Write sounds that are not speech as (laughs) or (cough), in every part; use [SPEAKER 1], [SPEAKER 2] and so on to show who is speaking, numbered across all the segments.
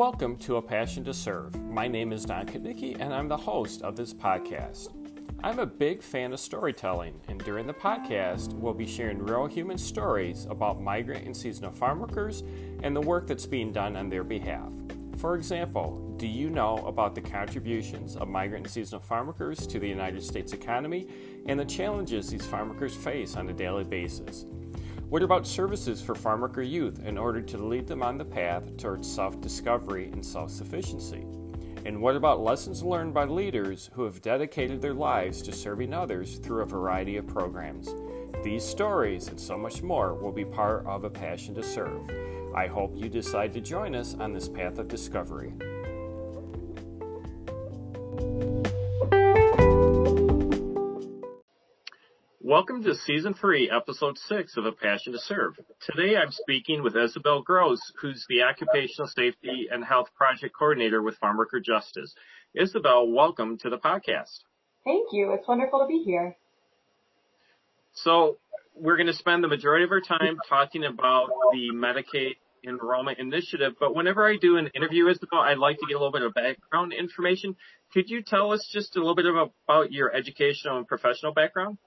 [SPEAKER 1] Welcome to A Passion to Serve. My name is Don Kotnicki, and I'm the host of this podcast. I'm a big fan of storytelling, and during the podcast, we'll be sharing real human stories about migrant and seasonal farm workers and the work that's being done on their behalf. For example, do you know about the contributions of migrant and seasonal farm workers to the United States economy and the challenges these farm workers face on a daily basis? What about services for farm worker youth in order to lead them on the path towards self discovery and self sufficiency? And what about lessons learned by leaders who have dedicated their lives to serving others through a variety of programs? These stories and so much more will be part of A Passion to Serve. I hope you decide to join us on this path of discovery. Welcome to Season 3, Episode 6 of A Passion to Serve. Today I'm speaking with Isabel Gross, who's the Occupational Safety and Health Project Coordinator with Farm Worker Justice. Isabel, welcome to the podcast.
[SPEAKER 2] Thank you. It's wonderful to be here.
[SPEAKER 1] So, we're going to spend the majority of our time talking about the Medicaid enrollment initiative, but whenever I do an interview, Isabel, I'd like to get a little bit of background information. Could you tell us just a little bit about your educational and professional background?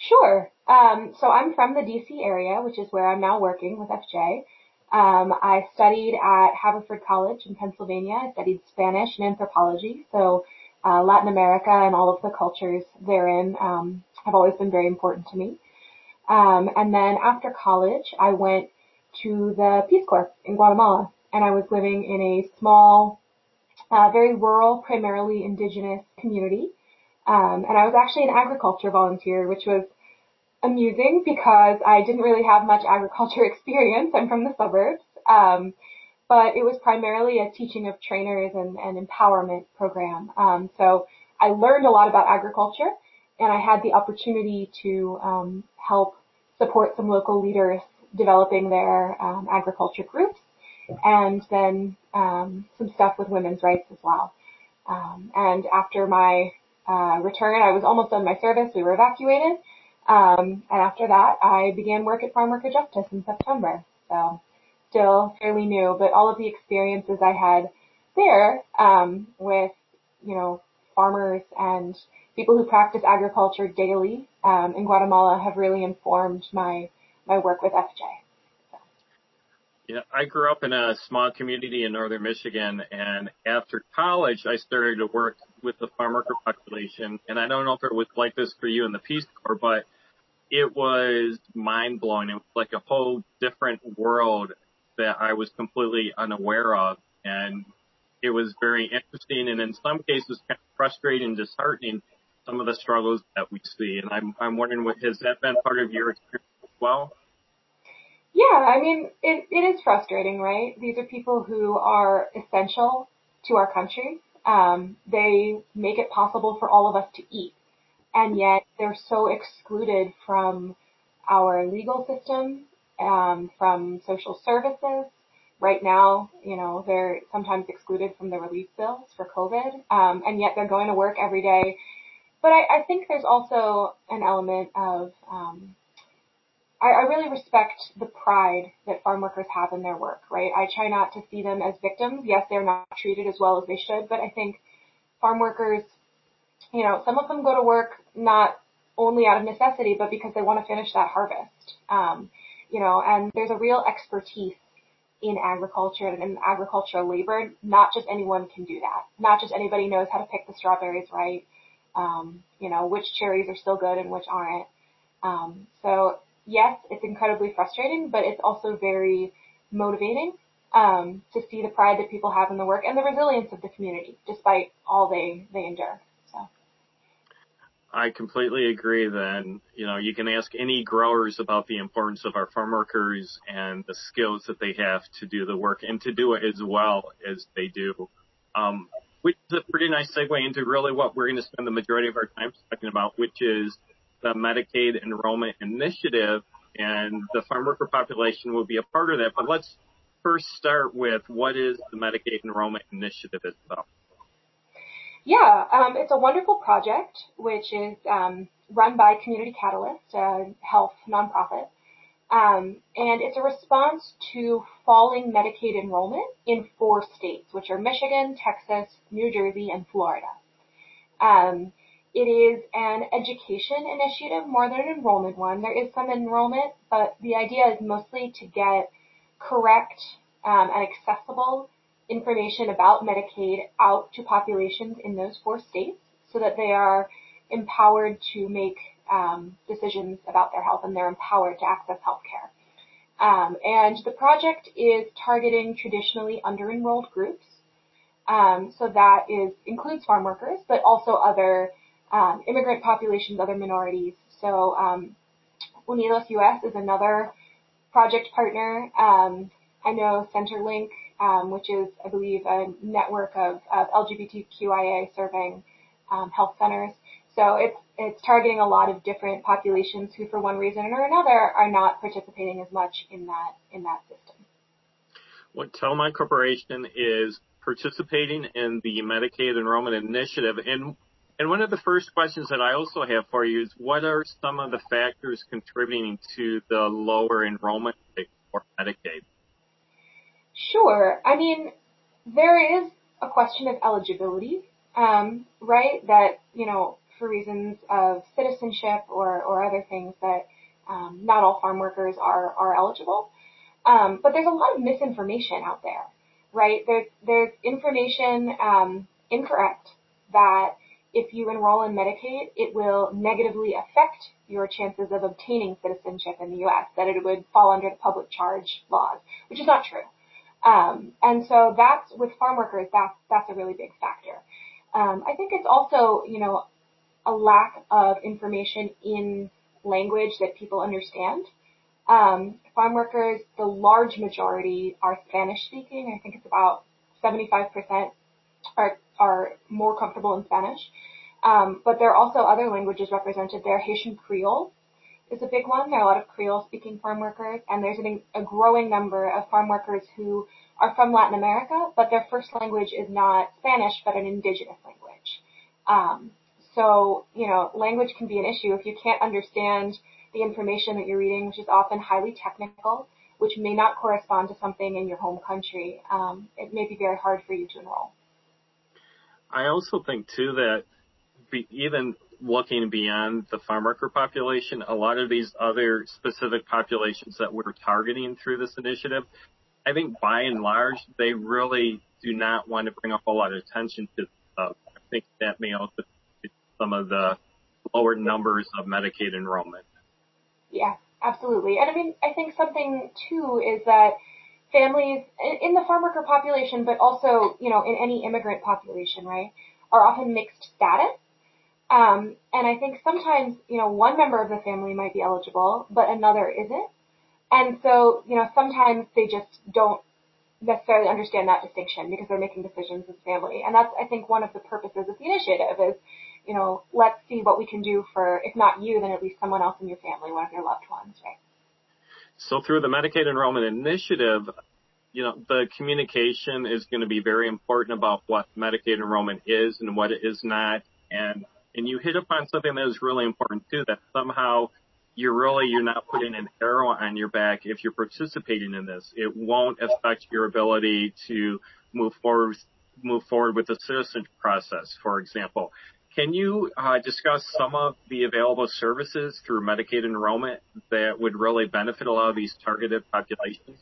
[SPEAKER 2] Sure. Um, so I'm from the DC area, which is where I'm now working with FJ. Um, I studied at Haverford College in Pennsylvania. I studied Spanish and anthropology, so uh, Latin America and all of the cultures therein um, have always been very important to me. Um, and then after college, I went to the Peace Corps in Guatemala, and I was living in a small, uh, very rural, primarily indigenous community. Um, and I was actually an agriculture volunteer, which was amusing because I didn't really have much agriculture (laughs) experience. I'm from the suburbs. Um, but it was primarily a teaching of trainers and, and empowerment program. Um, so I learned a lot about agriculture and I had the opportunity to um, help support some local leaders developing their um, agriculture groups and then um, some stuff with women's rights as well. Um, and after my uh, return. I was almost done my service. We were evacuated. Um, and after that, I began work at Farm Worker Justice in September. So still fairly new, but all of the experiences I had there um, with, you know, farmers and people who practice agriculture daily um, in Guatemala have really informed my my work with FJ.
[SPEAKER 1] Yeah, I grew up in a small community in northern Michigan, and after college, I started to work with the farm worker population. And I don't know if it was like this for you in the Peace Corps, but it was mind blowing. It was like a whole different world that I was completely unaware of, and it was very interesting, and in some cases, kind of frustrating and disheartening. Some of the struggles that we see, and I'm I'm wondering, what has that been part of your experience as well?
[SPEAKER 2] Yeah, I mean, it, it is frustrating, right? These are people who are essential to our country. Um, they make it possible for all of us to eat. And yet they're so excluded from our legal system, um, from social services. Right now, you know, they're sometimes excluded from the relief bills for COVID. Um, and yet they're going to work every day. But I, I think there's also an element of, um, I, I really respect the pride that farm workers have in their work, right? I try not to see them as victims. Yes, they're not treated as well as they should, but I think farm workers, you know, some of them go to work not only out of necessity, but because they want to finish that harvest. Um, you know, and there's a real expertise in agriculture and in agricultural labor. Not just anyone can do that. Not just anybody knows how to pick the strawberries right. Um, you know, which cherries are still good and which aren't. Um, so yes, it's incredibly frustrating, but it's also very motivating um, to see the pride that people have in the work and the resilience of the community, despite all they they endure. So.
[SPEAKER 1] I completely agree. Then you know you can ask any growers about the importance of our farm workers and the skills that they have to do the work and to do it as well as they do. Um, which is a pretty nice segue into really what we're going to spend the majority of our time talking about, which is the Medicaid enrollment initiative, and the farm worker population will be a part of that. But let's first start with what is the Medicaid enrollment initiative itself?
[SPEAKER 2] Yeah, um, it's a wonderful project which is um, run by Community Catalyst, a health nonprofit. Um, and it's a response to falling Medicaid enrollment in four states, which are Michigan, Texas, New Jersey, and Florida. Um, it is an education initiative more than an enrollment one. There is some enrollment, but the idea is mostly to get correct um, and accessible information about Medicaid out to populations in those four states so that they are empowered to make um, decisions about their health and they're empowered to access health care. Um, and the project is targeting traditionally under-enrolled groups. Um, so that is includes farm workers, but also other um, immigrant populations, other minorities. So um, Unidos US is another project partner. Um, I know Centerlink, um, which is, I believe, a network of, of LGBTQIA serving um, health centers. So it's it's targeting a lot of different populations who, for one reason or another, are not participating as much in that in that system.
[SPEAKER 1] What Telamon Corporation is participating in the Medicaid enrollment initiative, and and one of the first questions that I also have for you is what are some of the factors contributing to the lower enrollment rate for Medicaid?
[SPEAKER 2] Sure. I mean, there is a question of eligibility, um, right? That, you know, for reasons of citizenship or, or other things that um, not all farm workers are, are eligible. Um, but there's a lot of misinformation out there, right? There's, there's information um, incorrect that if you enroll in Medicaid, it will negatively affect your chances of obtaining citizenship in the U.S., that it would fall under the public charge laws, which is not true. Um, and so that's with farm workers, that's that's a really big factor. Um, I think it's also you know a lack of information in language that people understand. Um, farm workers, the large majority are Spanish speaking. I think it's about 75% are are more comfortable in Spanish. Um, but there are also other languages represented there. Haitian Creole is a big one. There are a lot of Creole speaking farm workers, and there's an, a growing number of farm workers who are from Latin America, but their first language is not Spanish, but an indigenous language. Um, so, you know, language can be an issue if you can't understand the information that you're reading, which is often highly technical, which may not correspond to something in your home country. Um, it may be very hard for you to enroll.
[SPEAKER 1] I also think too that be, even looking beyond the farm worker population, a lot of these other specific populations that we're targeting through this initiative, I think by and large, they really do not want to bring up a lot of attention to uh, I think that may also be some of the lower numbers of Medicaid enrollment.
[SPEAKER 2] Yeah, absolutely. And I mean, I think something too is that families in the farm worker population, but also, you know, in any immigrant population, right, are often mixed status. Um, and I think sometimes, you know, one member of the family might be eligible, but another isn't. And so, you know, sometimes they just don't necessarily understand that distinction because they're making decisions as family. And that's, I think, one of the purposes of the initiative is, you know, let's see what we can do for, if not you, then at least someone else in your family, one of your loved ones, right?
[SPEAKER 1] So through the Medicaid Enrollment Initiative, you know, the communication is going to be very important about what Medicaid enrollment is and what it is not. And and you hit upon something that is really important too, that somehow you're really, you're not putting an arrow on your back if you're participating in this. It won't affect your ability to move forward, move forward with the citizen process, for example. Can you uh, discuss some of the available services through Medicaid enrollment that would really benefit a lot of these targeted populations?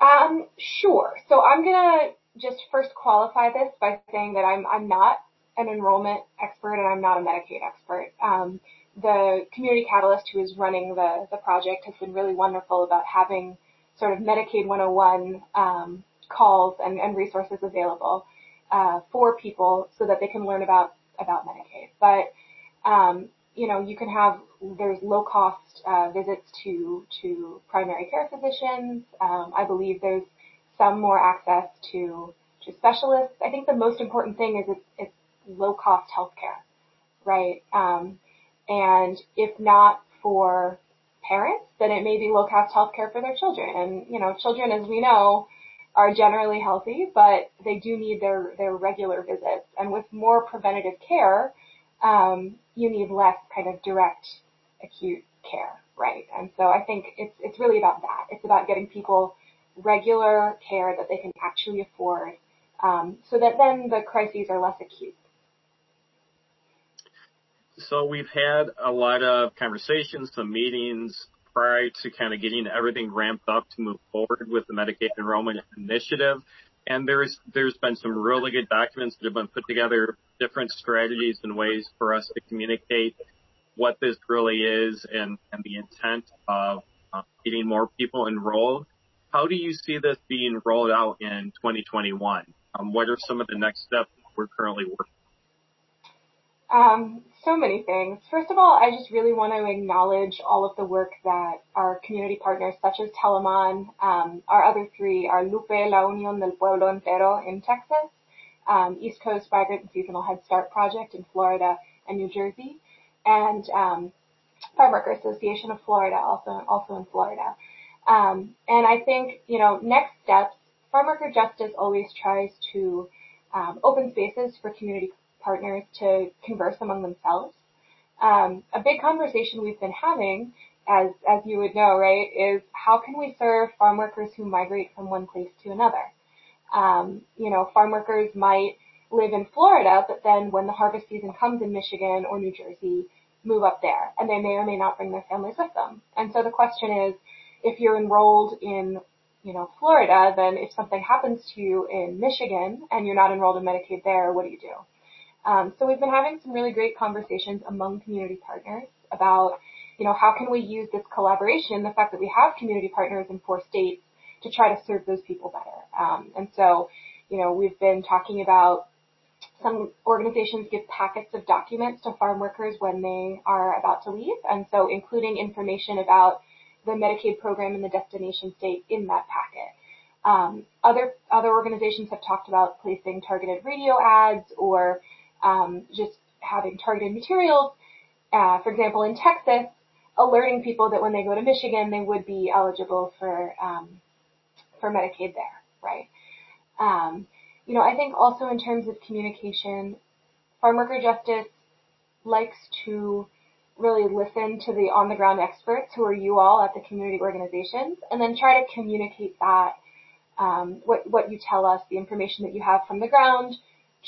[SPEAKER 2] Um, sure. So I'm gonna just first qualify this by saying that I'm I'm not an enrollment expert and I'm not a Medicaid expert. Um, the community catalyst who is running the, project has been really wonderful about having sort of Medicaid 101 um, calls and, resources available uh, for people so that they can learn about about Medicaid. But um, you know, you can have there's low cost uh, visits to to primary care physicians. Um, I believe there's some more access to to specialists. I think the most important thing is it's, it's low cost healthcare, right? Um, and if not for parents, then it may be low cost healthcare for their children. And, you know, children, as we know, are generally healthy, but they do need their, their regular visits. And with more preventative care, um, you need less kind of direct acute care, right? And so I think it's it's really about that. It's about getting people regular care that they can actually afford, um, so that then the crises are less acute.
[SPEAKER 1] So we've had a lot of conversations, some meetings prior to kind of getting everything ramped up to move forward with the Medicaid enrollment initiative. And there's there's been some really good documents that have been put together, different strategies and ways for us to communicate what this really is and, and the intent of uh, getting more people enrolled. How do you see this being rolled out in 2021? Um, what are some of the next steps we're currently working?
[SPEAKER 2] Um, so many things. First of all, I just really want to acknowledge all of the work that our community partners, such as Telamon, um, our other three are Lupe, La Unión del Pueblo Entero in Texas, um, East Coast Migrant and Seasonal Head Start Project in Florida and New Jersey, and um, Farm Worker Association of Florida, also also in Florida. Um, and I think you know next steps. Farm Worker Justice always tries to um, open spaces for community partners to converse among themselves. Um, a big conversation we've been having, as as you would know, right, is how can we serve farm workers who migrate from one place to another? Um, you know, farm workers might live in Florida, but then when the harvest season comes in Michigan or New Jersey, move up there, and they may or may not bring their families with them. And so the question is, if you're enrolled in you know, Florida, then if something happens to you in Michigan and you're not enrolled in Medicaid there, what do you do? Um, so we've been having some really great conversations among community partners about, you know, how can we use this collaboration, the fact that we have community partners in four states, to try to serve those people better. Um, and so, you know, we've been talking about some organizations give packets of documents to farm workers when they are about to leave, and so including information about the Medicaid program in the destination state in that packet. Um, other other organizations have talked about placing targeted radio ads or um, just having targeted materials. Uh, for example, in Texas, alerting people that when they go to Michigan, they would be eligible for um, for Medicaid there, right? Um, you know, I think also in terms of communication, Farm Worker Justice likes to really listen to the on the ground experts who are you all at the community organizations and then try to communicate that um, what what you tell us the information that you have from the ground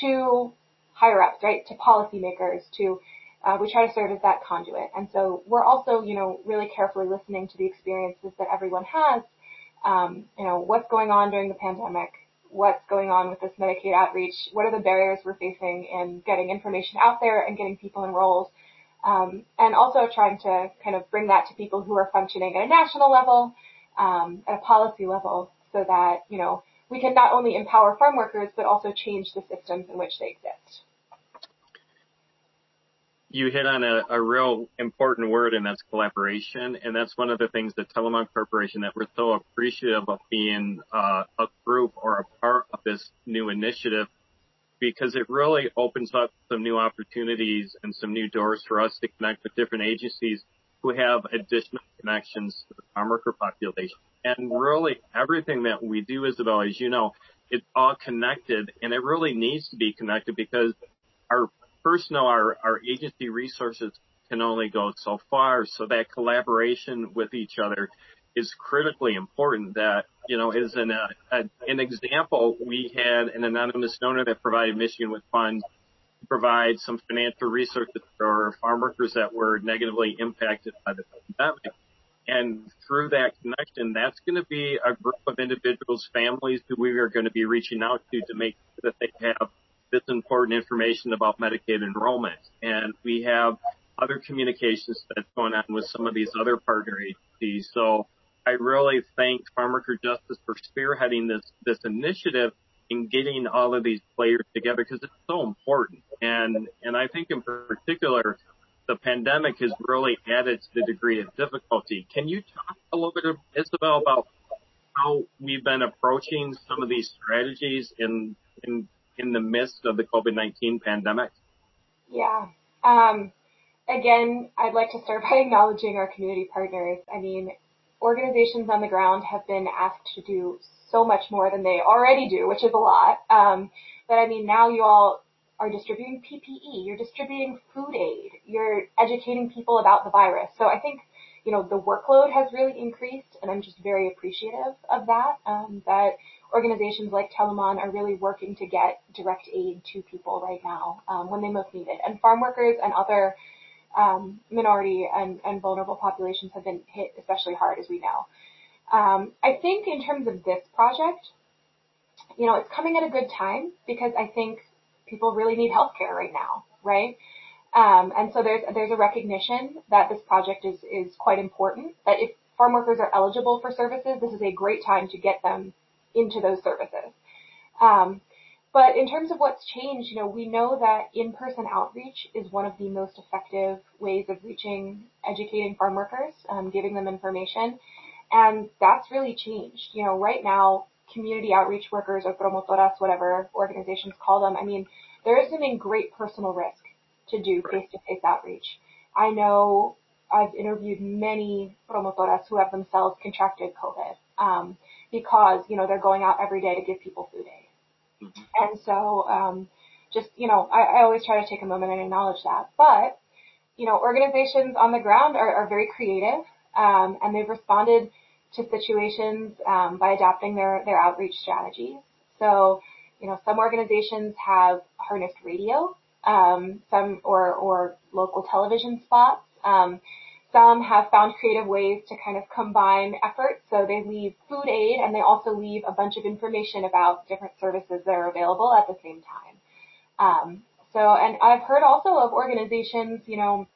[SPEAKER 2] to higher ups, right, to policymakers, to uh, we try to serve as that conduit. And so we're also, you know, really carefully listening to the experiences that everyone has. Um, you know, what's going on during the pandemic? What's going on with this Medicaid outreach? What are the barriers we're facing in getting information out there and getting people enrolled? Um, and also trying to kind of bring that to people who are functioning at a national level, um, at a policy level, so that you know we can not only empower farm workers but also change the systems in which they exist
[SPEAKER 1] you hit on a, a, real important word, and that's collaboration. And that's one of the things that Telamon Corporation that we're so appreciative of being uh, a group or a part of this new initiative because it really opens up some new opportunities and some new doors for us to connect with different agencies who have additional connections to the farm worker population. And really everything that we do, Isabel, as you know, it's all connected and it really needs to be connected because our first know our, our agency resources can only go so far. So that collaboration with each other is critically important that, you know, as an, uh, a, an example, we had an anonymous donor that provided Michigan with funds to provide some financial resources for farm workers that were negatively impacted by the pandemic. And through that connection, that's going to be a group of individuals, families who we are going to be reaching out to to make sure that they have this important information about Medicaid enrollment. And we have other communications that's going on with some of these other partner agencies. So I really thank Worker Justice for spearheading this, this initiative in getting all of these players together because it's so important. And, and I think in particular, the pandemic has really added to the degree of difficulty. Can you talk a little bit, Isabel, about how we've been approaching some of these strategies in, in in the midst of the COVID-19 pandemic?
[SPEAKER 2] Yeah. Um, again, I'd like to start (laughs) by acknowledging our community partners. I mean, organizations on the ground have been asked to do so much more than they already do, which is a lot. Um, but I mean, now you all are distributing PPE, you're distributing food aid, you're educating people about the virus. So I think, you know, the workload has really increased and I'm just very appreciative of that, um, that organizations like Telamon are really working to get direct aid to people right now, um, when they most need it. And farm workers and other, um, minority and, and vulnerable populations have been hit especially hard as we know. Um, I think in terms of this project, you know, it's coming at a good time because I think people really need healthcare right now, right? Um, and so there's there's a recognition that this project is is quite important. That if farm workers are eligible for services, this is a great time to get them into those services. Um, but in terms of what's changed, you know, we know that in-person outreach is one of the most effective ways of reaching, educating farm workers, um, giving them information, and that's really changed. You know, right now, community outreach workers or promotoras, whatever organizations call them, I mean, they're assuming great personal risk to do face-to-face outreach. I know I've interviewed many promotoras who have themselves contracted COVID um, because you know they're going out every day to give people food aid, mm-hmm. and so um, just you know I, I always try to take a moment and acknowledge that. But you know organizations on the ground are, are very creative um, and they've responded to situations um, by adapting their their outreach strategies. So you know some organizations have harnessed radio um, some or or local television spots. Um, some have found creative ways to kind of combine efforts. So they leave food aid and they also leave a bunch of information about different services that are available at the same time. Um, so, and I've heard also of organizations, you know,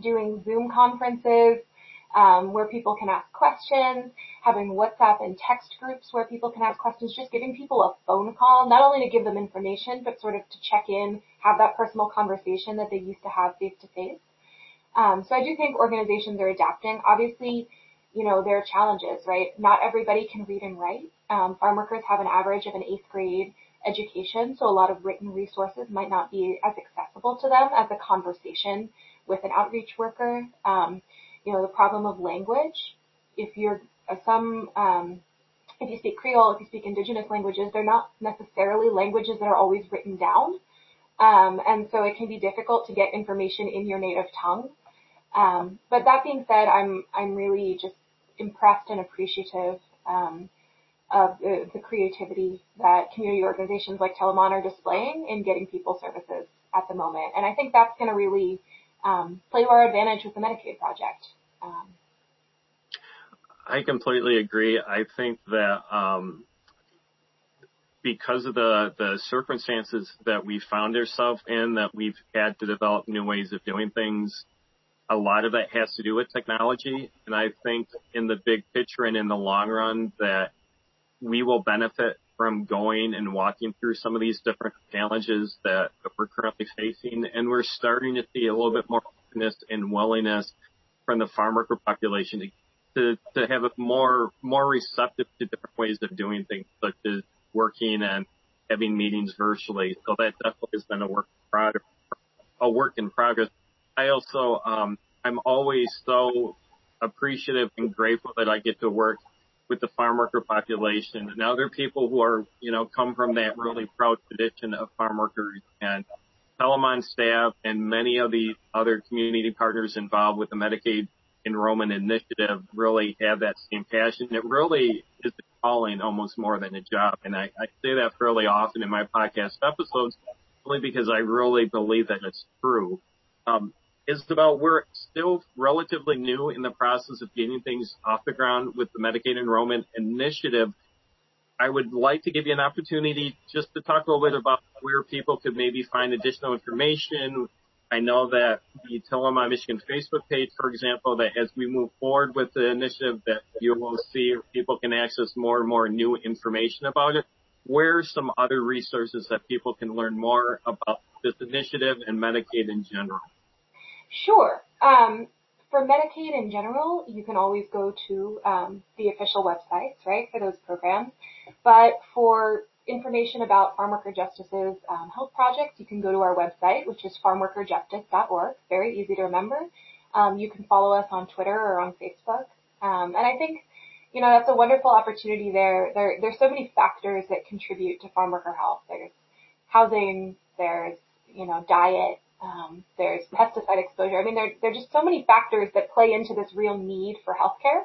[SPEAKER 2] doing Zoom conferences um, where people can ask questions, having WhatsApp and text groups where people can ask questions, just giving people a phone call, not only to give them information, but sort of to check in, have that personal conversation that they used to have face to face. Um, so I do think organizations are adapting. Obviously, you know, there are challenges, right? Not everybody can read and write. Um, farm workers have an average of an eighth grade education, so a lot of written resources might not be as accessible to them as a conversation with an outreach worker. Um, you know, the problem of language. If you're uh, some, um, if you speak Creole, if you speak indigenous languages, they're not necessarily languages that are always written down. Um, and so it can be difficult to get information in your native tongue. Um, but that being said, I'm, I'm really just impressed and appreciative, um, of the, the, creativity that community organizations like Telamon are displaying in getting people services at the moment. And I think that's going to really um, play to our advantage with the Medicaid project. Um,
[SPEAKER 1] I completely agree. I think that um, because of the the circumstances that we found ourselves in, that we've had to develop new ways of doing things. A lot of that has to do with technology, and I think in the big picture and in the long run that we will benefit from going and walking through some of these different challenges that we're currently facing. And we're starting to see a little bit more openness and willingness from the farm worker population to, to, to have a more, more receptive to different ways of doing things, such as working and having meetings virtually. So that definitely has been a work in progress, a work in progress. I also, um, I'm always so appreciative and grateful that I get to work with the farm worker population and other people who are, you know, come from that really proud tradition of farm workers and Telamon staff and many of the other community partners involved with the Medicaid enrollment initiative really have that same passion. It really is a calling almost more than a job. And I, I say that fairly often in my podcast episodes only because I really believe that it's true. Um, Isabel, we're still relatively new in the process of getting things off the ground with the Medicaid enrollment initiative. I would like to give you an opportunity just to talk a little bit about where people could maybe find additional information. I know that the Telamon Michigan Facebook page, for example, that as we move forward with the initiative that you will see people can access more and more new information about it. Where are some other resources that people can learn more about this initiative and Medicaid in general?
[SPEAKER 2] Sure. Um, for Medicaid in general, you can always go to um, the official websites, right, for those programs. But for information about Farm Worker Justice's um, health projects, you can go to our website, which is farmworkerjustice.org. Very easy to remember. Um, you can follow us on Twitter or on Facebook. Um, and I think, you know, that's a wonderful opportunity there. There, there's so many factors that contribute to farm worker health. There's housing, there's, you know, diet, Um, there's pesticide exposure. I mean, there, there are just so many factors that play into this real need for healthcare.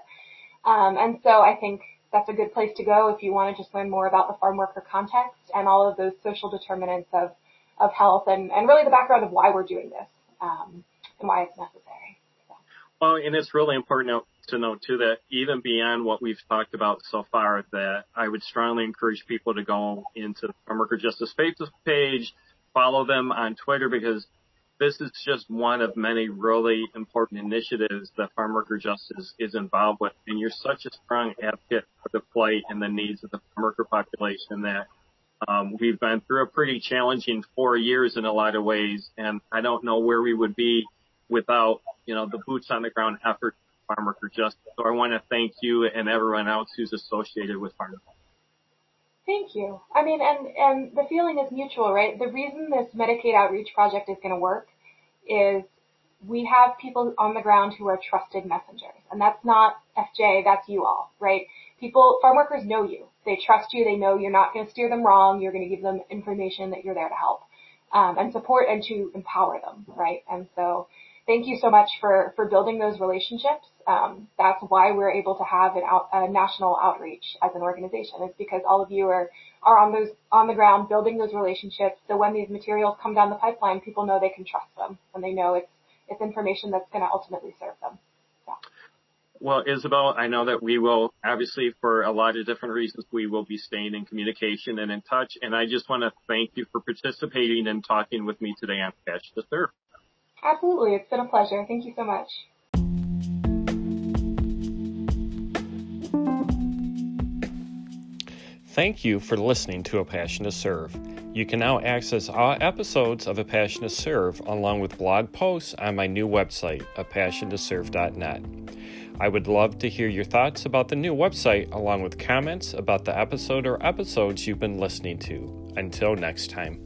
[SPEAKER 2] Um, and so I think that's a good place to go if you want to just learn more about the farm worker context and all of those social determinants of, of health and, and really the background of why we're doing this um, and why it's necessary.
[SPEAKER 1] So. Well, and it's really important to note too that even beyond what we've talked about so far, that I would strongly encourage people to go into the Farm Worker Justice Facebook page, follow them on Twitter because this is just one of many really important initiatives that Farm Worker Justice is involved with. And you're such a strong advocate for the plight and the needs of the farm worker population that um, we've been through a pretty challenging four years in a lot of ways. And I don't know where we would be without, you know, the boots on the ground effort of Farm Worker Justice. So I want to thank you and everyone else who's associated with Farm Worker.
[SPEAKER 2] Thank you. I mean, and, and the feeling is mutual, right? The reason this Medicaid outreach project is going to work is we have people on the ground who are trusted messengers. And that's not FJ, that's you all, right? People, farm workers know you. They trust you. They know you're not going to steer them wrong. You're going to give them information that you're there to help, um, and support and to empower them, right? And so thank you so much for, for building those relationships. Um, that's why we're able to have an out, a national outreach as an organization. It's because all of you are, are on those, on the ground building those relationships. So when these materials come down the pipeline, people know they can trust them and they know it's, it's information that's going to ultimately serve them.
[SPEAKER 1] Well, Isabel, I know that we will obviously for a lot of different reasons, we will be staying in communication and in touch. And I just want to thank you for participating and talking with me today on Passion to Serve.
[SPEAKER 2] Absolutely. It's been a pleasure. Thank you so much.
[SPEAKER 3] Thank you for listening to A Passion to Serve. You can now access all episodes of A Passion to Serve along with blog posts on my new website, apassiontoserve.net. I would love to hear your thoughts about the new website along with comments about the episode or episodes you've been listening to. Until next time.